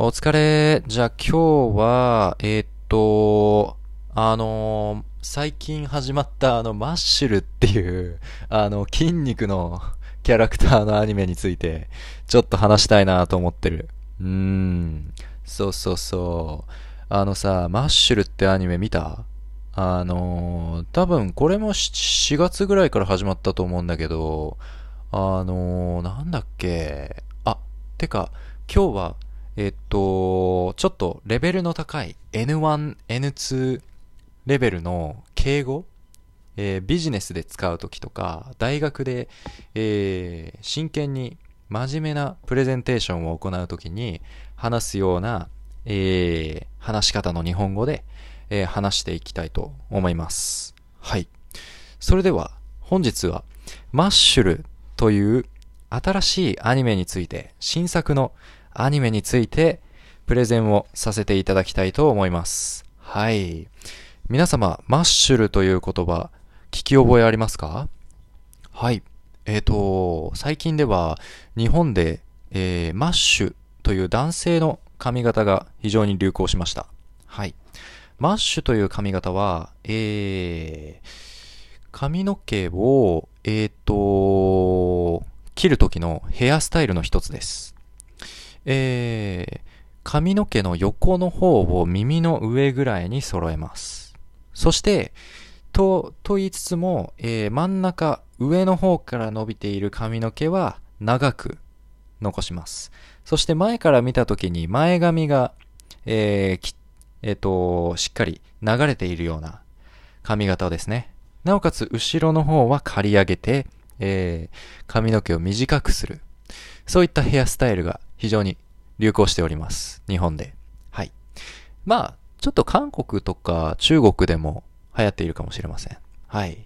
お疲れ。じゃあ今日は、えー、っと、あのー、最近始まったあの、マッシュルっていう、あの、筋肉のキャラクターのアニメについて、ちょっと話したいなと思ってる。うーん。そうそうそう。あのさ、マッシュルってアニメ見た？あのー、多分これも4月ぐらいから始まったと思うんだけど、あの、なんだっけ？あ、てか、今日は、えっと、ちょっとレベルの高い N1、N2 レベルの敬語えー、ビジネスで使うときとか、大学で、えー、真剣に真面目なプレゼンテーションを行うときに話すような、えー、話し方の日本語で、え話していきたいと思います。はい。それでは、本日は、マッシュルという新しいアニメについて、新作のアニメについて、プレゼンをさせていただきたいと思います。はい。皆様、マッシュルという言葉、聞き覚えありますか？はい。えっ、ー、と、最近では日本で、えー、マッシュという男性の髪型が非常に流行しました。はい。マッシュという髪型は、えー、髪の毛を、えっ、ー、と、切る時のヘアスタイルの一つです。えー、髪の毛の横の方を耳の上ぐらいに揃えます。そして、と、と言いつつも、えー、真ん中、上の方から伸びている髪の毛は長く残します。そして前から見たときに前髪が、えー、えっ、ー、と、しっかり流れているような髪型ですね。なおかつ、後ろの方は刈り上げて、えー、髪の毛を短くする。そういったヘアスタイルが非常に流行しております。日本で。はい。まあ、ちょっと韓国とか中国でも流行っているかもしれません。はい。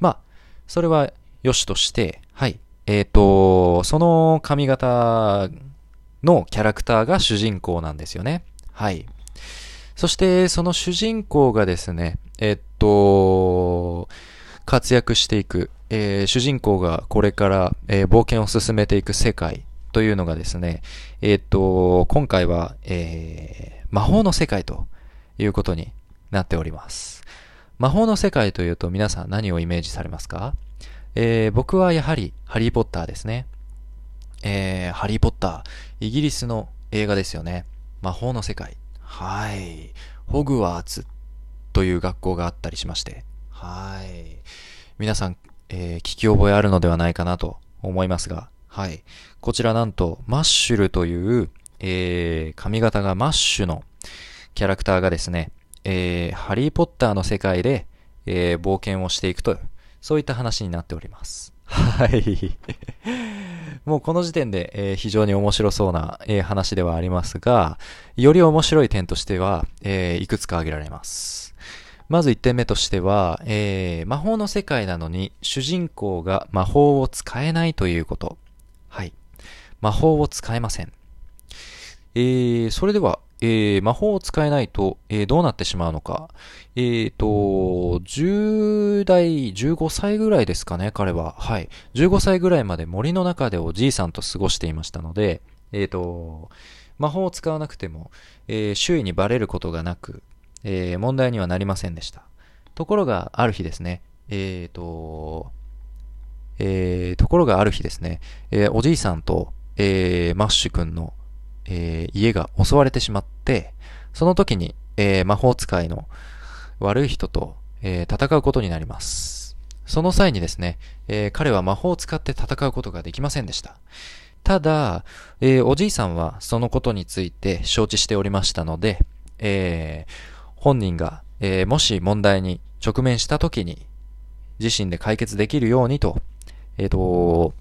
まあ、それは良しとして、はい。えっ、ー、と、その髪型のキャラクターが主人公なんですよね。はい。そして、その主人公がですね、えっと、活躍していく、えー、主人公がこれから、えー、冒険を進めていく世界というのがですね、えっと、今回は、えー、魔法の世界ということになっております。魔法の世界というと皆さん何をイメージされますか？えー、僕はやはりハリーポッターですね。えー、ハリーポッター、イギリスの映画ですよね。魔法の世界。はい。ホグワーツという学校があったりしまして。はい。皆さん、えー、聞き覚えあるのではないかなと思いますが。はい。こちらなんと、マッシュルという、えー、髪型がマッシュのキャラクターがですね、えー、ハリーポッターの世界で、えー、冒険をしていくと、そういった話になっております。はい。もうこの時点で、えー、非常に面白そうな、えー、話ではありますが、より面白い点としては、えー、いくつか挙げられます。まず1点目としては、え魔法の世界なのに主人公が魔法を使えないということ。はい。魔法を使えません。えーそれでは、えー、魔法を使えないと、えー、どうなってしまうのか。えっ、ー、と、10代、15歳ぐらいですかね、彼は。はい。15歳ぐらいまで森の中でおじいさんと過ごしていましたので、えっ、と、魔法を使わなくても、え周囲にバレることがなく、え問題にはなりませんでした。ところが、ある日ですね、えっ、と、えところがある日ですね、えおじいさんと、えマッシュ君のえー、家が襲われてしまって、その時に、えー、魔法使いの悪い人と、えー、戦うことになります。その際にですね、え彼は魔法を使って戦うことができませんでした。ただ、えおじいさんはそのことについて承知しておりましたので、え本人が、えもし問題に直面した時に自身で解決できるようにと、えっ、と、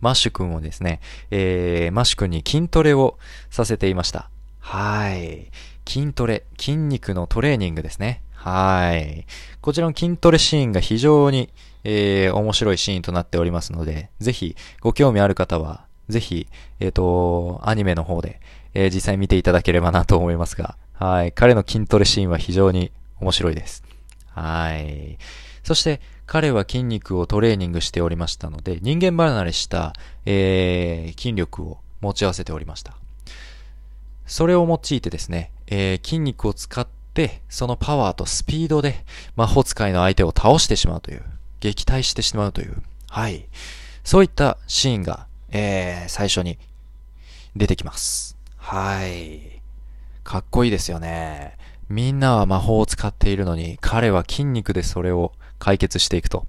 マッシュ君をですね、えー、マッシュ君に筋トレをさせていました。はい。筋トレ、筋肉のトレーニングですね。はい。こちらの筋トレシーンが非常に、えー、面白いシーンとなっておりますので、ぜひ、ご興味ある方は、ぜひ、えっ、ー、と、アニメの方で、えー、実際見ていただければなと思いますが、はい。彼の筋トレシーンは非常に面白いです。はい。そして、彼は筋肉をトレーニングしておりましたので、人間離れした、えー、筋力を持ち合わせておりました。それを用いてですね、えー、筋肉を使って、そのパワーとスピードで魔法使いの相手を倒してしまうという、撃退してしまうという、はい。そういったシーンが、えー、最初に出てきます。はい。かっこいいですよね。みんなは魔法を使っているのに、彼は筋肉でそれを解決していくと。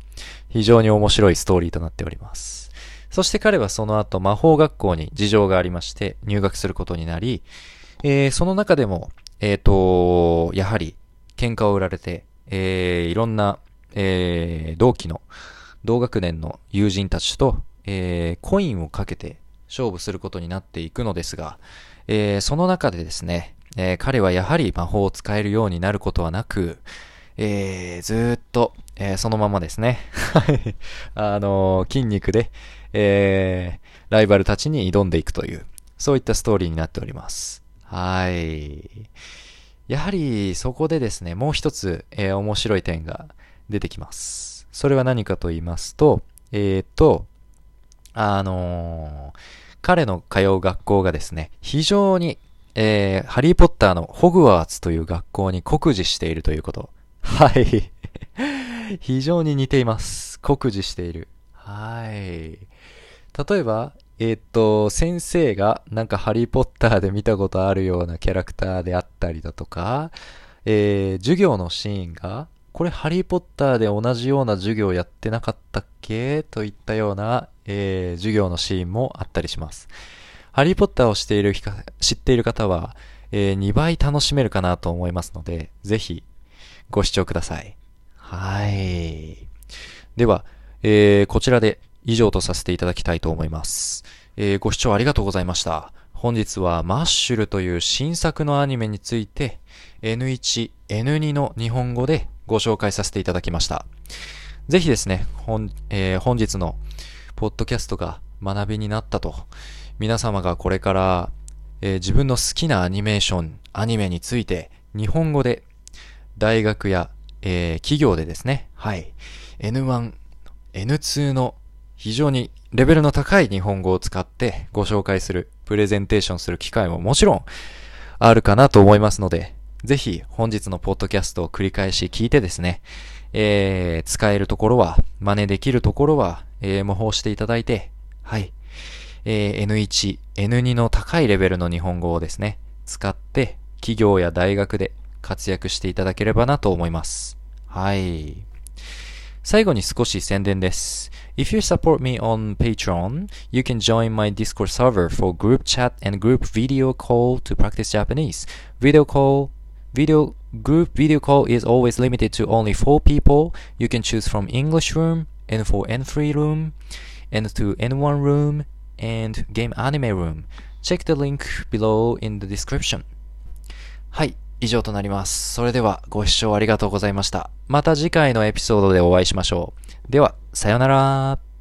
非常に面白いストーリーとなっております。そして彼はその後魔法学校に事情がありまして入学することになり、えー、その中でも、えっ、ー、と、やはり喧嘩を売られて、えー、いろんな、えー、同期の、同学年の友人たちと、えー、コインをかけて勝負することになっていくのですが、えー、その中でですね、えー、彼はやはり魔法を使えるようになることはなく、えー、ずっと、えー、そのままですね。あのー、筋肉で、えー、ライバルたちに挑んでいくという、そういったストーリーになっております。はい。やはり、そこでですね、もう一つ、えー、面白い点が出てきます。それは何かと言いますと、えー、と、あのー、彼の通う学校がですね、非常に、えー、ハリーポッターのホグワーツという学校に酷似しているということ。はい。非常に似ています。酷似している。はい。例えば、えっ、と、先生がなんかハリーポッターで見たことあるようなキャラクターであったりだとか、えー、授業のシーンが、これハリーポッターで同じような授業やってなかったっけ？といったような、えー、授業のシーンもあったりします。ハリーポッターをしている、知っている方は、えー、2倍楽しめるかなと思いますので、ぜひご視聴ください。はい。では、えー、こちらで以上とさせていただきたいと思います。えー、ご視聴ありがとうございました。本日はマッシュルという新作のアニメについて N1、N2 の日本語でご紹介させていただきました。ぜひですね、本,、えー、本日のポッドキャストが学びになったと、皆様がこれから、えー、自分の好きなアニメーション、アニメについて日本語で大学や、えー、企業でですね、はい、N1、N2 の非常にレベルの高い日本語を使ってご紹介する、プレゼンテーションする機会ももちろんあるかなと思いますので、ぜひ本日のポッドキャストを繰り返し聞いてですね、えー、使えるところは、真似できるところは、えー、模倣していただいて、はい、えー、N1、N2 の高いレベルの日本語をですね、使って企業や大学で活躍していただければなと思います。はい。最後に少し宣伝です。If you support me on Patreon, you can join my Discord server for group chat and group video call to practice Japanese. Video call, video, group video call is always limited to only four people. You can choose from English room, N4, N3 room, N2, N1 room, and game anime room. Check the link below in the description. はい。 以上となります。それではご視聴ありがとうございました。また次回のエピソードでお会いしましょう。では、さようなら。